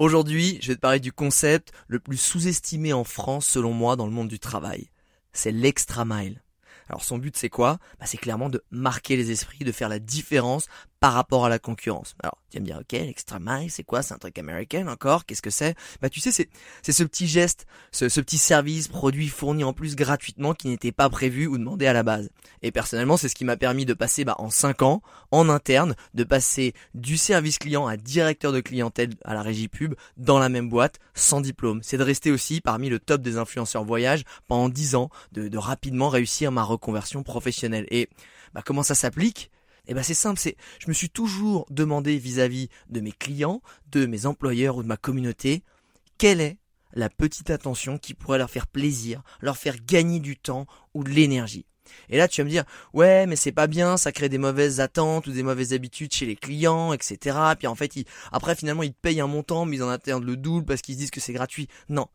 Aujourd'hui, je vais te parler du concept le plus sous-estimé en France selon moi dans le monde du travail. C'est l'extra mile. Alors son but c'est quoi? Bah, C'est clairement de marquer les esprits, de faire la différence par rapport à la concurrence. Alors, tu vas me dire, ok, l'extra mile, c'est quoi? C'est un truc américain encore? Qu'est-ce que c'est? Bah, tu sais, c'est c'est ce petit geste, ce, petit service, produit fourni en plus gratuitement qui n'était pas prévu ou demandé à la base. Et personnellement, c'est ce qui m'a permis de passer bah, en 5 ans, en interne, de passer du service client à directeur de clientèle à la régie pub dans la même boîte, sans diplôme. C'est de rester aussi parmi le top des influenceurs voyage pendant 10 ans, de, de rapidement réussir ma reconversion professionnelle. Et bah, comment ça s'applique? Eh ben c'est simple, c'est je me suis toujours demandé vis-à-vis de mes clients, de mes employeurs ou de ma communauté, quelle est la petite attention qui pourrait leur faire plaisir, leur faire gagner du temps ou de l'énergie. Et là, tu vas me dire, ouais, mais c'est pas bien, ça crée des mauvaises attentes ou des mauvaises habitudes chez les clients, etc. Puis en fait, après, finalement, ils te payent un montant, mais ils en attendent le double parce qu'ils disent que c'est gratuit. Non.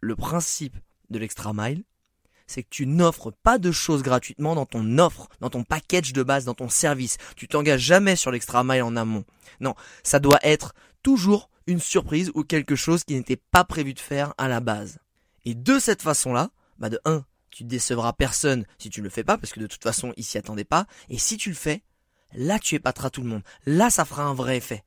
Le principe de l'extra mile, c'est que tu n'offres pas de choses gratuitement dans ton offre, dans ton package de base, dans ton service. Tu t'engages jamais sur l'extra mile en amont. Non, ça doit être toujours une surprise ou quelque chose qui n'était pas prévu de faire à la base. Et de cette façon-là, bah de 1, tu décevras personne si tu ne le fais pas, parce que de toute façon, il s'y attendait pas. Et si tu le fais, là, tu épateras tout le monde. Là, ça fera un vrai effet.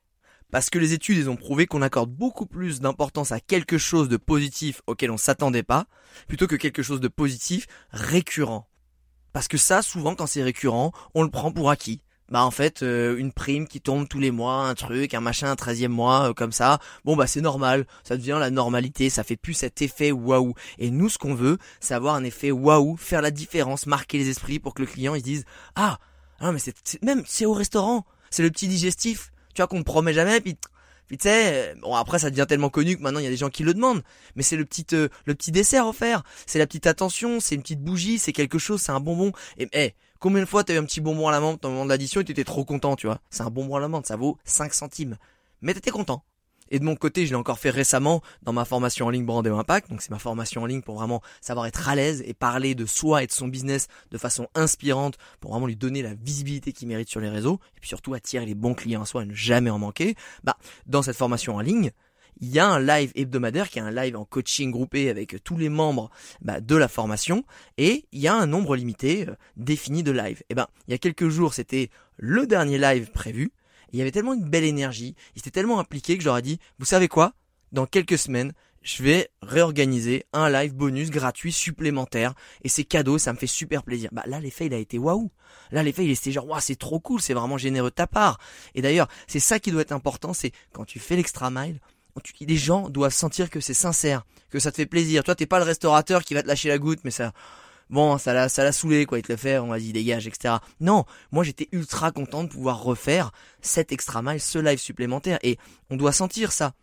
Parce que les études, ils ont prouvé qu'on accorde beaucoup plus d'importance à quelque chose de positif auquel on s'attendait pas, plutôt que quelque chose de positif récurrent. Parce que ça, souvent, quand c'est récurrent, on le prend pour acquis. Bah en fait, euh, une prime qui tombe tous les mois, un truc, un machin, un treizième mois, euh, comme ça, bon bah c'est normal, ça devient la normalité, ça fait plus cet effet waouh. Et nous, ce qu'on veut, c'est avoir un effet waouh, faire la différence, marquer les esprits pour que le client il se dise ah, ah mais c'est même c'est au restaurant, c'est le petit digestif, tu vois, qu'on ne promet jamais, puis, tu sais, bon après ça devient tellement connu que maintenant il y a des gens qui le demandent, mais c'est le petit euh, le petit dessert offert, c'est la petite attention, c'est une petite bougie, c'est quelque chose, c'est un bonbon. Et hey, combien de fois t'as eu un petit bonbon à la menthe au moment de l'addition et t'étais trop content, tu vois? C'est un bonbon à la menthe, ça vaut 5 centimes, mais t'étais content. Et de mon côté, je l'ai encore fait récemment dans ma formation en ligne Brandé Impact. Donc c'est ma formation en ligne pour vraiment savoir être à l'aise et parler de soi et de son business de façon inspirante pour vraiment lui donner la visibilité qu'il mérite sur les réseaux et puis surtout attirer les bons clients à soi et ne jamais en manquer. Bah, dans cette formation en ligne, il y a un live hebdomadaire qui est un live en coaching groupé avec tous les membres bah, de la formation et il y a un nombre limité euh, défini de live. Et ben, il y a quelques jours, c'était le dernier live prévu il y avait tellement une belle énergie, il était tellement impliqué que j'aurais dit, vous savez quoi? Dans quelques semaines, je vais réorganiser un live bonus gratuit supplémentaire et c'est cadeau, ça me fait super plaisir. Bah là l'effet il a été waouh. Là l'effet il était genre waouh, c'est trop cool, c'est vraiment généreux de ta part. Et d'ailleurs, c'est ça qui doit être important, c'est quand tu fais l'extra mile, les gens doivent sentir que c'est sincère, que ça te fait plaisir. Toi t'es pas le restaurateur qui va te lâcher la goutte mais ça bon, ça l'a, ça l'a saoulé, quoi, il te le fait, on va dire dégage, etc. Non, moi j'étais ultra content de pouvoir refaire cet extra mile, ce live supplémentaire, et on doit sentir ça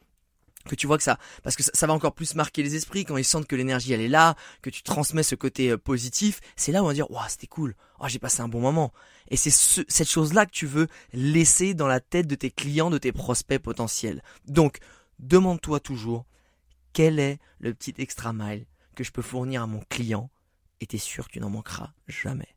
que tu vois que ça parce que ça, va encore plus marquer les esprits quand ils sentent que l'énergie elle est là que tu transmets ce côté euh, positif c'est là où on va dire waouh c'était cool oh j'ai passé un bon moment et c'est cette chose là que tu veux laisser dans la tête de tes clients de tes prospects potentiels donc demande-toi toujours quel est le petit extra mile que je peux fournir à mon client et t'es sûr tu n'en manqueras jamais.